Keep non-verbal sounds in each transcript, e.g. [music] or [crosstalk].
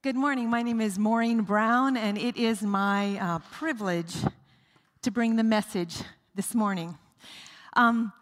Good morning. My name is Maureen Brown, and it is my uh, privilege to bring the message this morning. Um,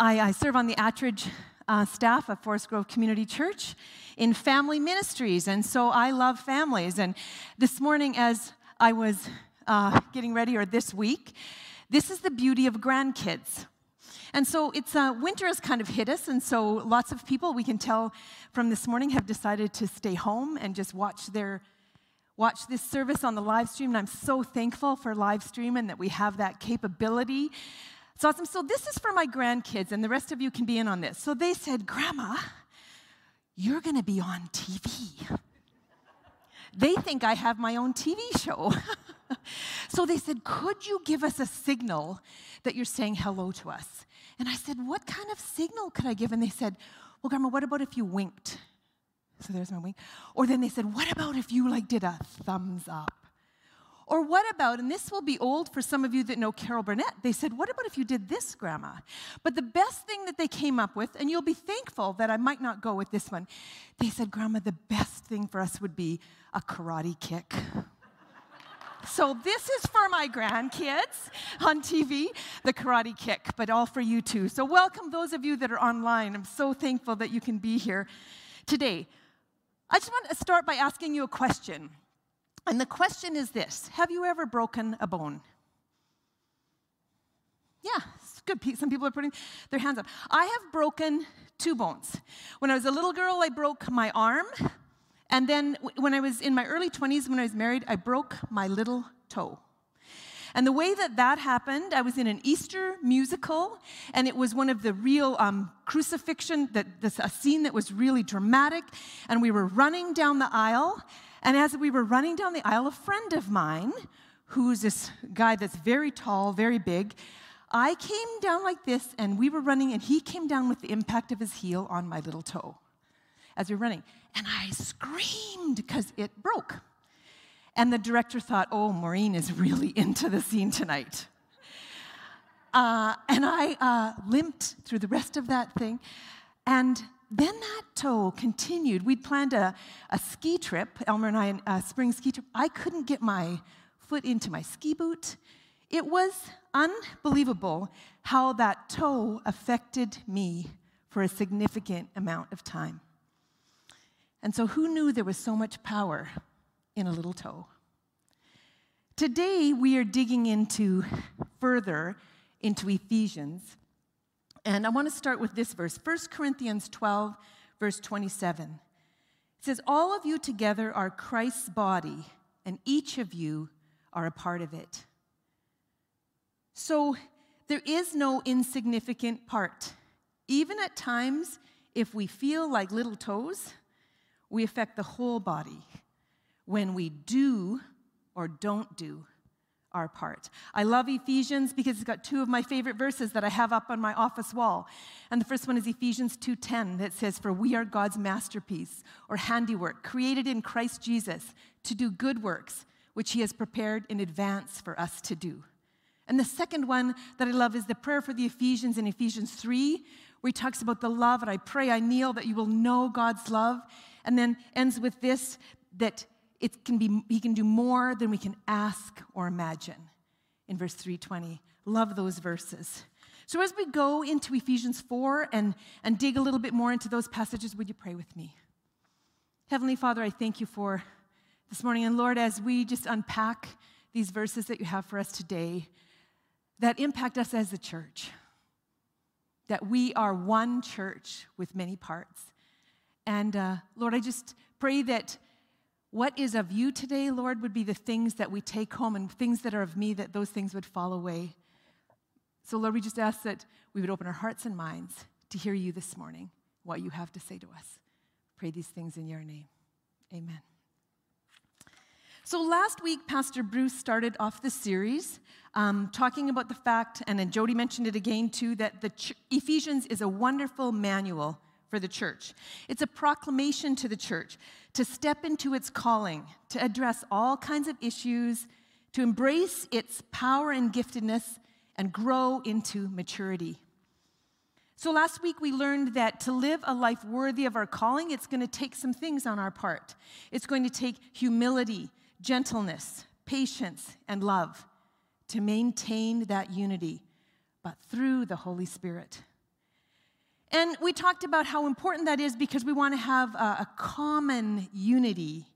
I, I, serve on the Attridge uh, staff of Forest Grove Community Church in family ministries, and so I love families. And this morning, as I was uh, getting ready, or this week, this is the beauty of grandkids. And so it's uh, winter has kind of hit us, and so lots of people we can tell from this morning have decided to stay home and just watch their watch this service on the live stream. And I'm so thankful for live stream and that we have that capability. It's awesome. So this is for my grandkids, and the rest of you can be in on this. So they said, Grandma, you're going to be on TV. they think I have my own TV show. [laughs] so they said, Could you give us a signal that you're saying hello to us? And I said, What kind of signal could I give? And they said, Well, Grandma, what about if you winked? So there's my wink. Or then they said, What about if you like did a thumbs up? Or what about, and this will be old for some of you that know Carol Burnett, they said, What about if you did this, Grandma? But the best thing that they came up with, and you'll be thankful that I might not go with this one, they said, Grandma, the best thing for us would be a karate kick. So this is for my grandkids on TV, the Karate Kick, but all for you too. So welcome those of you that are online. I'm so thankful that you can be here today. I just want to start by asking you a question. And the question is this Have you ever broken a bone? Yeah, it's good. Some people are putting their hands up. I have broken two bones. When I was a little girl, I broke my arm and then when I was in my early 20s, when I was married, I broke my little toe. And the way that that happened, I was in an Easter musical, and it was one of the real um, crucifixion, that, this, a scene that was really dramatic. And we were running down the aisle, and as we were running down the aisle, a friend of mine, who's this guy that's very tall, very big, I came down like this, and we were running, and he came down with the impact of his heel on my little toe as we were running. And I screamed because it broke. And the director thought, oh, Maureen is really [laughs] into the scene tonight. Uh, and I uh, limped through the rest of that thing. And then that toe continued. We'd planned a, a ski trip, Elmer and I, a spring ski trip. I couldn't get my foot into my ski boot. It was unbelievable how that toe affected me for a significant amount of time. And so, who knew there was so much power in a little toe? Today, we are digging into further into Ephesians. And I want to start with this verse 1 Corinthians 12, verse 27. It says, All of you together are Christ's body, and each of you are a part of it. So, there is no insignificant part. Even at times, if we feel like little toes, we affect the whole body when we do or don't do our part. I love Ephesians because it's got two of my favorite verses that I have up on my office wall. And the first one is Ephesians 2:10 that says for we are God's masterpiece or handiwork created in Christ Jesus to do good works which he has prepared in advance for us to do. And the second one that I love is the prayer for the Ephesians in Ephesians 3 where he talks about the love and I pray I kneel that you will know God's love and then ends with this that it can be, he can do more than we can ask or imagine in verse 320. Love those verses. So as we go into Ephesians 4 and, and dig a little bit more into those passages, would you pray with me? Heavenly Father, I thank you for this morning. And Lord, as we just unpack these verses that you have for us today that impact us as a church, that we are one church with many parts. And uh, Lord, I just pray that what is of you today, Lord, would be the things that we take home and things that are of me, that those things would fall away. So, Lord, we just ask that we would open our hearts and minds to hear you this morning, what you have to say to us. Pray these things in your name. Amen. So, last week, Pastor Bruce started off the series um, talking about the fact, and then Jody mentioned it again too, that the ch- Ephesians is a wonderful manual for the church. It's a proclamation to the church to step into its calling, to address all kinds of issues, to embrace its power and giftedness, and grow into maturity. So last week we learned that to live a life worthy of our calling, it's going to take some things on our part. It's going to take humility, gentleness, patience, and love to maintain that unity, but through the Holy Spirit. And we talked about how important that is because we want to have a, a common unity,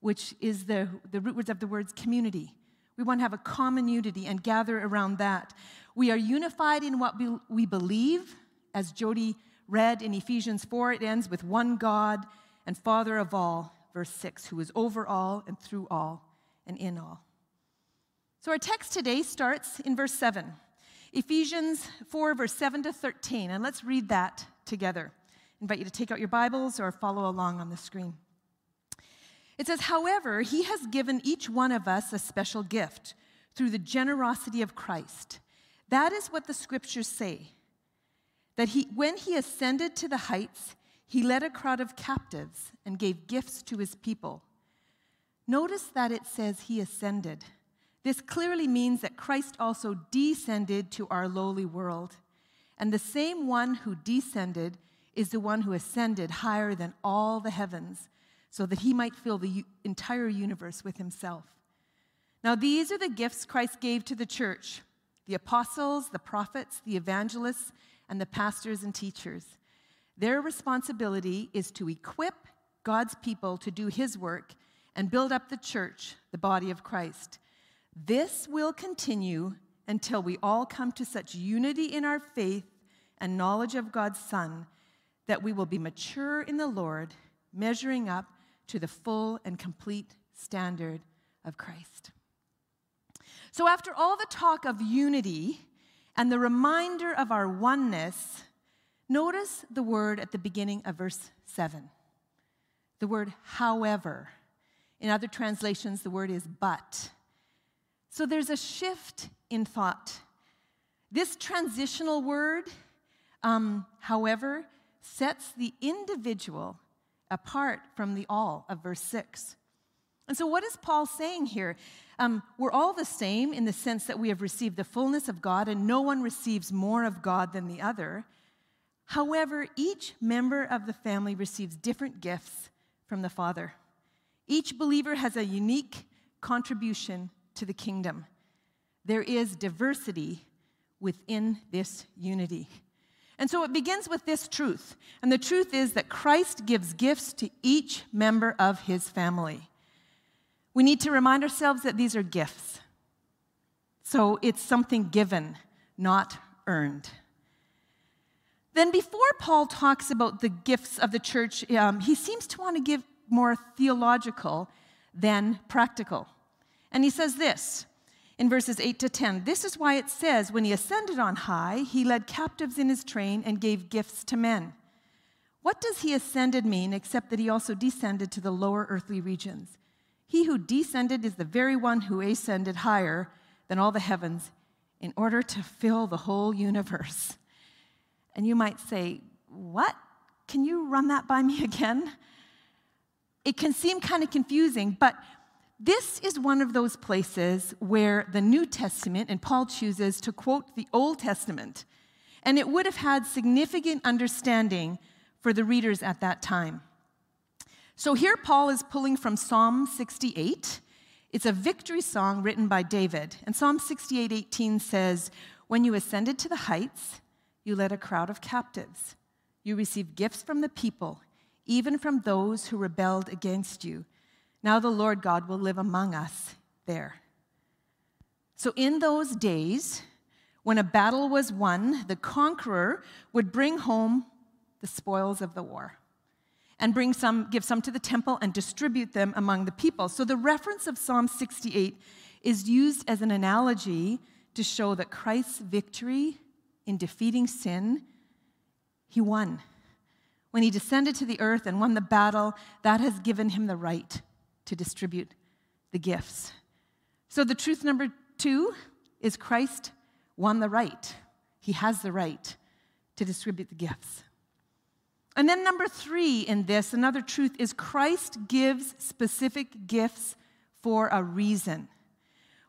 which is the, the root words of the words community. We want to have a common unity and gather around that. We are unified in what we, we believe, as Jody read in Ephesians 4. It ends with one God and Father of all, verse 6, who is over all and through all and in all. So our text today starts in verse 7. Ephesians 4, verse 7 to 13. And let's read that together. I invite you to take out your Bibles or follow along on the screen. It says, However, he has given each one of us a special gift through the generosity of Christ. That is what the scriptures say. That he, when he ascended to the heights, he led a crowd of captives and gave gifts to his people. Notice that it says he ascended. This clearly means that Christ also descended to our lowly world. And the same one who descended is the one who ascended higher than all the heavens so that he might fill the entire universe with himself. Now, these are the gifts Christ gave to the church the apostles, the prophets, the evangelists, and the pastors and teachers. Their responsibility is to equip God's people to do his work and build up the church, the body of Christ. This will continue until we all come to such unity in our faith and knowledge of God's Son that we will be mature in the Lord, measuring up to the full and complete standard of Christ. So, after all the talk of unity and the reminder of our oneness, notice the word at the beginning of verse 7. The word however. In other translations, the word is but. So, there's a shift in thought. This transitional word, um, however, sets the individual apart from the all of verse 6. And so, what is Paul saying here? Um, we're all the same in the sense that we have received the fullness of God, and no one receives more of God than the other. However, each member of the family receives different gifts from the Father. Each believer has a unique contribution to the kingdom. There is diversity within this unity. And so it begins with this truth. And the truth is that Christ gives gifts to each member of his family. We need to remind ourselves that these are gifts. So it's something given, not earned. Then, before Paul talks about the gifts of the church, um, he seems to want to give more theological than practical. And he says this in verses 8 to 10. This is why it says, When he ascended on high, he led captives in his train and gave gifts to men. What does he ascended mean except that he also descended to the lower earthly regions? He who descended is the very one who ascended higher than all the heavens in order to fill the whole universe. And you might say, What? Can you run that by me [laughs] again? It can seem kind of confusing, but this is one of those places where the New Testament, and Paul chooses to quote the Old Testament, and it would have had significant understanding for the readers at that time. So here Paul is pulling from Psalm 68. It's a victory song written by David. And Psalm 68:18 says, "When you ascended to the heights, you led a crowd of captives. You received gifts from the people, even from those who rebelled against you." Now the Lord God will live among us there. So, in those days, when a battle was won, the conqueror would bring home the spoils of the war and bring some, give some to the temple and distribute them among the people. So, the reference of Psalm 68 is used as an analogy to show that Christ's victory in defeating sin, he won. When he descended to the earth and won the battle, that has given him the right to distribute the gifts. So, the truth number two is Christ won the right. He has the right to distribute the gifts. And then, number three in this, another truth is Christ gives specific gifts for a reason.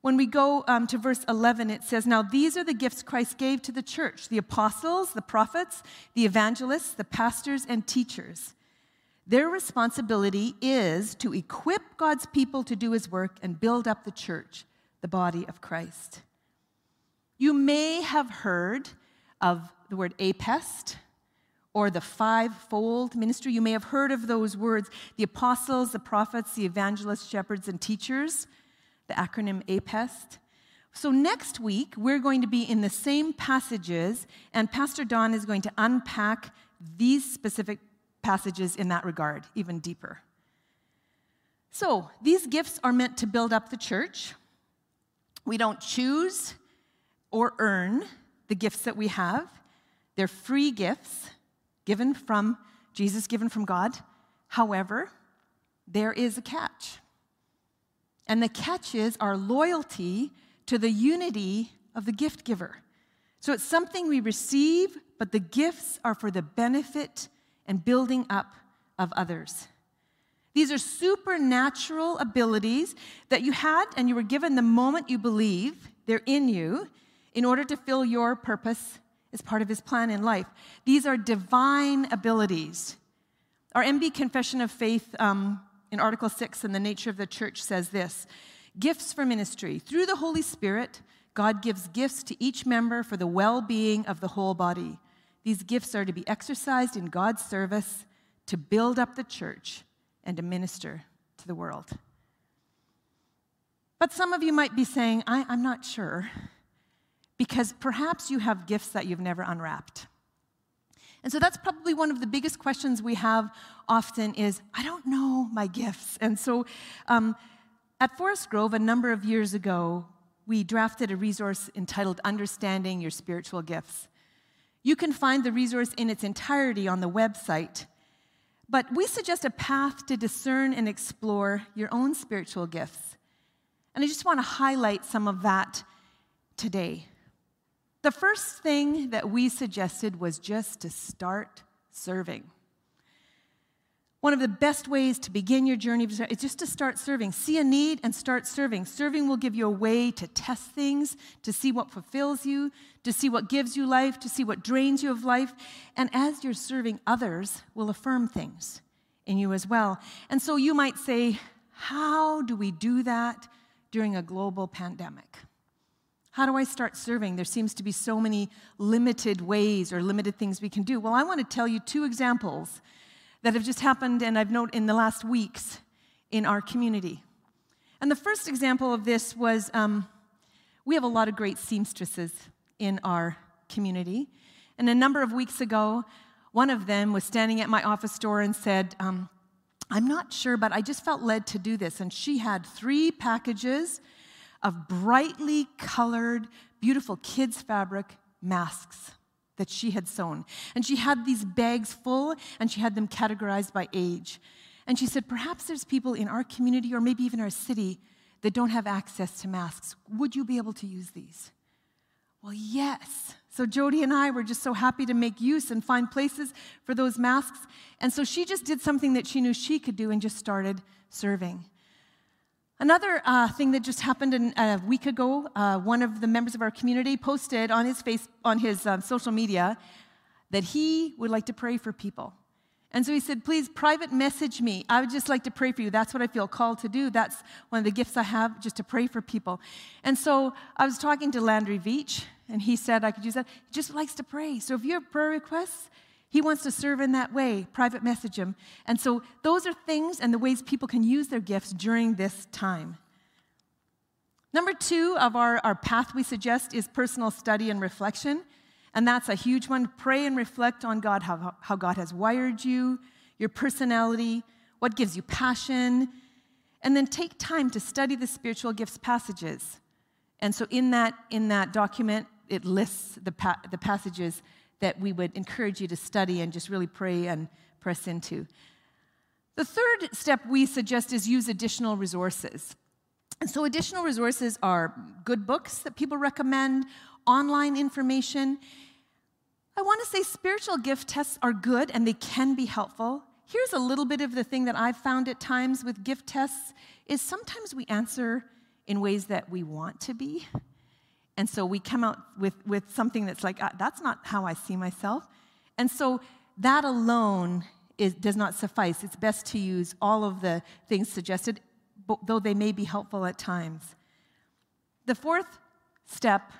when we go um, to verse 11, it says, Now these are the gifts Christ gave to the church the apostles, the prophets, the evangelists, the pastors, and teachers. Their responsibility is to equip God's people to do his work and build up the church, the body of Christ. You may have heard of the word apest or the fivefold ministry. You may have heard of those words the apostles, the prophets, the evangelists, shepherds, and teachers, the acronym APEST. So, next week, we're going to be in the same passages, and Pastor Don is going to unpack these specific passages in that regard even deeper. So, these gifts are meant to build up the church. We don't choose or earn the gifts that we have, they're free gifts given from Jesus, given from God. However, there is a catch. And the catch is our loyalty to the unity of the gift giver. So it's something we receive, but the gifts are for the benefit and building up of others. These are supernatural abilities that you had and you were given the moment you believe they're in you in order to fill your purpose as part of his plan in life. These are divine abilities. Our MB Confession of Faith um, in Article 6 in the nature of the church says this Gifts for ministry. Through the Holy Spirit, God gives gifts to each member for the well being of the whole body. These gifts are to be exercised in God's service to build up the church and to minister to the world. But some of you might be saying, I, am not sure, because perhaps you have gifts that you've never unwrapped. And so that's probably one of the biggest questions we have often is, I don't know my gifts. And so um, at Forest Grove, a number of years ago, we drafted a resource entitled Understanding Your Spiritual Gifts. You can find the resource in its entirety on the website. But we suggest a path to discern and explore your own spiritual gifts. And I just want to highlight some of that today. The first thing that we suggested was just to start serving. One of the best ways to begin your journey is just to start serving. See a need and start serving. Serving will give you a way to test things, to see what fulfills you, to see what gives you life, to see what drains you of life. And as you're serving, others will affirm things in you as well. And so you might say, How do we do that during a global pandemic? How do I start serving? There seems to be so many limited ways or limited things we can do. Well, I want to tell you two examples that have just happened and I've noted in the last weeks in our community. And the first example of this was um, we have a lot of great seamstresses in our community. And a number of weeks ago, one of them was standing at my office door and said, um, I'm not sure, but I just felt led to do this. And she had three packages of brightly colored, beautiful kids' fabric masks that she had sewn. And she had these bags full, and she had them categorized by age. And she said, Perhaps there's people in our community or maybe even our city that don't have access to masks. Would you be able to use these? Well, yes. So Jody and I were just so happy to make use and find places for those masks. And so she just did something that she knew she could do and just started serving. Another uh, thing that just happened in, a week ago, uh, one of the members of our community posted on his face on his um, social media that he would like to pray for people. And so he said, please private message me. I would just like to pray for you. That's what I feel called to do. That's one of the gifts I have, just to pray for people. And so I was talking to Landry Veach, and he said I could use that. He just likes to pray. So if you have prayer requests, he wants to serve in that way, private message him. And so those are things and the ways people can use their gifts during this time. Number two of our, our path we suggest is personal study and reflection. And that's a huge one. Pray and reflect on God, how, how God has wired you, your personality, what gives you passion. And then take time to study the spiritual gifts passages. And so in that, in that document, it lists the, pa- the passages that we would encourage you to study and just really pray and press into. The third step we suggest is use additional resources. And so, additional resources are good books that people recommend, online information. I want to say spiritual gift tests are good and they can be helpful. Here's a little bit of the thing that I've found at times with gift tests is sometimes we answer in ways that we want to be. And so we come out with, with something that's like, uh, that's not how I see myself. And so that alone is, does not suffice. It's best to use all of the things suggested, though they may be helpful at times. The fourth step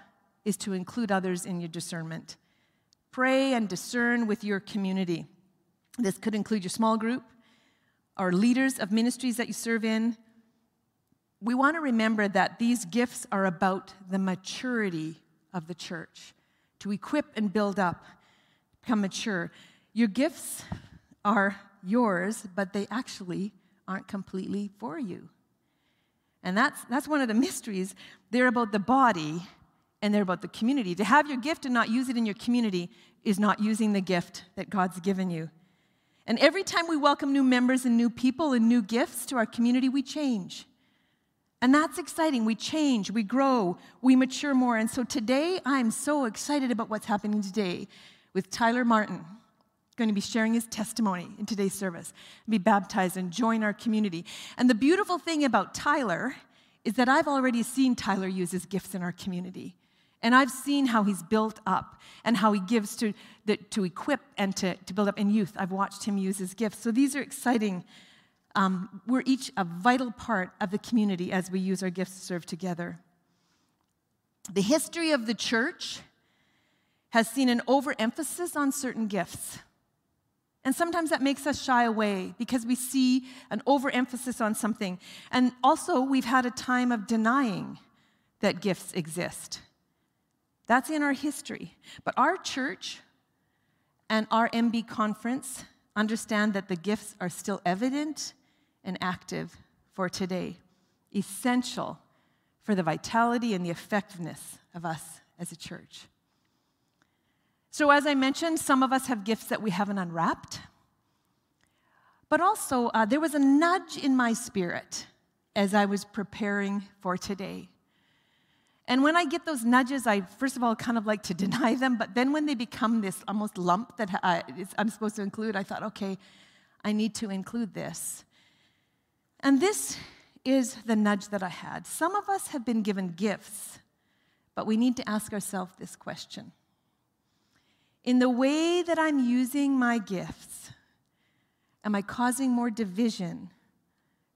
is to include others in your discernment. Pray and discern with your community. This could include your small group or leaders of ministries that you serve in. We want to remember that these gifts are about the maturity of the church, to equip and build up, become mature. Your gifts are yours, but they actually aren't completely for you. And that's, that's one of the mysteries. They're about the body and they're about the community. To have your gift and not use it in your community is not using the gift that God's given you. And every time we welcome new members and new people and new gifts to our community, we change. And that's exciting. We change, we grow, we mature more. And so today, I'm so excited about what's happening today with Tyler Martin going to be sharing his testimony in today's service, be baptized and join our community. And the beautiful thing about Tyler is that I've already seen Tyler use his gifts in our community. And I've seen how he's built up and how he gives to, the, to equip and to, to build up in youth. I've watched him use his gifts. So these are exciting. Um, we're each a vital part of the community as we use our gifts to serve together. The history of the church has seen an overemphasis on certain gifts. And sometimes that makes us shy away because we see an overemphasis on something. And also, we've had a time of denying that gifts exist. That's in our history. But our church and our MB conference understand that the gifts are still evident and active for today, essential for the vitality and the effectiveness of us as a church. So, as I mentioned, some of us have gifts that we haven't unwrapped. But also, uh, there was a nudge in my spirit as I was preparing for today. And when I get those nudges, I first of all kind of like to [laughs] deny them, but then when they become this almost lump that I, I'm supposed to include, I thought, okay, I need to include this. And this is the nudge that I had. Some of us have been given gifts, but we need to ask ourselves this question In the way that I'm using my gifts, am I causing more division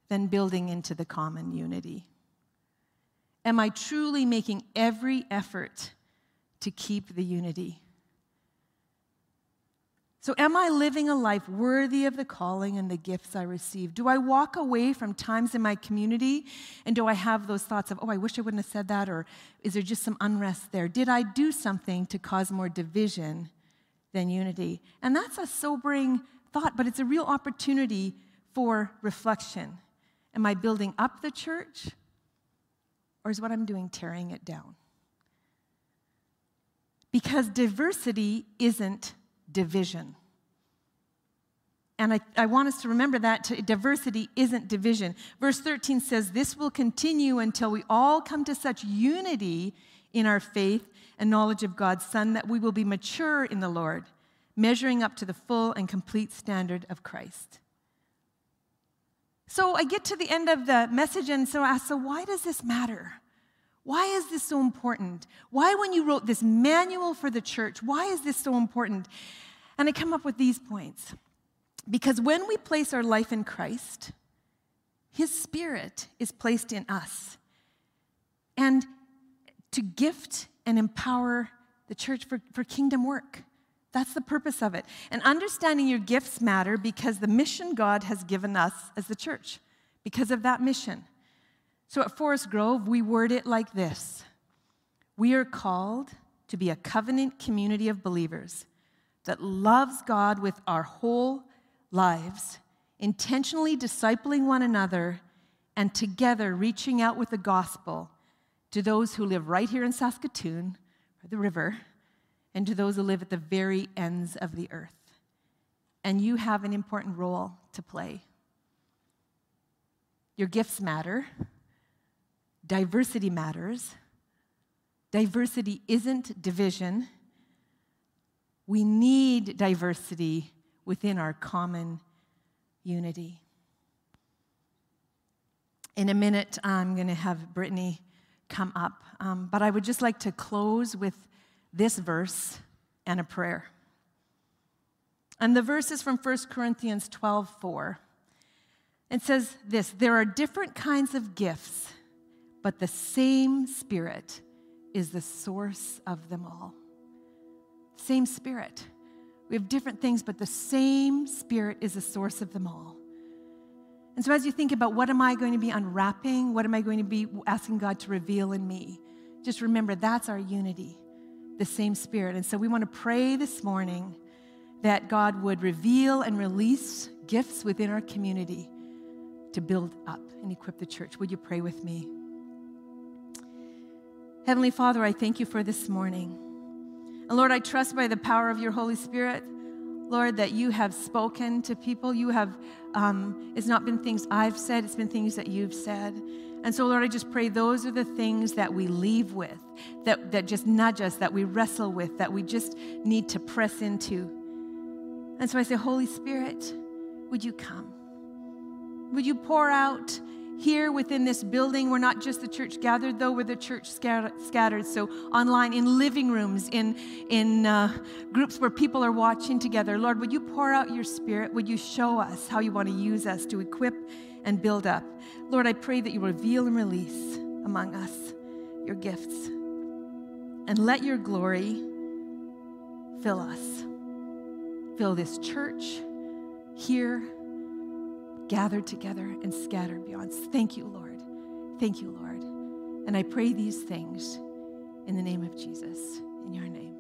than building into the common unity? Am I truly making every effort to keep the unity? So, am I living a life worthy of the calling and the gifts I receive? Do I walk away from times in my community and do I have those thoughts of, oh, I wish I wouldn't have said that, or is there just some unrest there? Did I do something to cause more division than unity? And that's a sobering thought, but it's a real opportunity for reflection. Am I building up the church or is what I'm doing tearing it down? Because diversity isn't division. And I, I, want us to remember that to, diversity isn't division. Verse 13 says, This will continue until we all come to such unity in our faith and knowledge of God's Son that we will be mature in the Lord, measuring up to the full and complete standard of Christ. So I get to the end of the message, and so I ask, so why does this matter? Why is this so important? Why, when you wrote this manual for the church, why is this so important? And I come up with these points. Because when we place our life in Christ, His Spirit is placed in us. And to gift and empower the church for, for kingdom work. That's the purpose of it. And understanding your gifts matter because the mission God has given us as the church, because of that mission. So at Forest Grove, we word it like this We are called to be a covenant community of believers that loves God with our whole lives, intentionally discipling one another, and together reaching out with the gospel to those who live right here in Saskatoon, or the river, and to those who live at the very ends of the earth. And you have an important role to play. Your gifts matter, diversity matters. Diversity isn't division. We need diversity within our common unity. in a minute, I'm going to have Brittany come up. Um, but I would just like to close with this verse and a prayer. And the verse is from 1 Corinthians 12 4. It says this There are different kinds of gifts, but the same Spirit is the source of them all. Same Spirit. We have different things, but the same Spirit is the source of them all. And so, as you think about what am I going to be unwrapping, what am I going to be asking God to reveal in me, just remember that's our unity, the same Spirit. And so, we want to pray this morning that God would reveal and release gifts within our community to build up and equip the church. Would you pray with me? Heavenly Father, I thank you for this morning. And Lord, I trust by the power of your Holy Spirit Lord, that you have spoken to people. You have, um, it's not been things I've said, it's been things that you've said. And so, Lord, I just pray those are the things that we leave with, that, that just nudge us, that we wrestle with, that we just need to press into. And so I say, Holy Spirit, would you come? Would you pour out here within this building. We're not just the church gathered, though, we're the church scattered. So, online, in living rooms, in, in uh, groups where people are watching together. Lord, would you pour out your spirit? Would you show us how you want to use us to equip and build up? Lord, I pray that you reveal and release among us your gifts. And let your glory fill us. Fill this church here gathered together and scattered beyond. Thank you, Lord. Thank you, Lord. And I pray these things in the name of Jesus, in your name.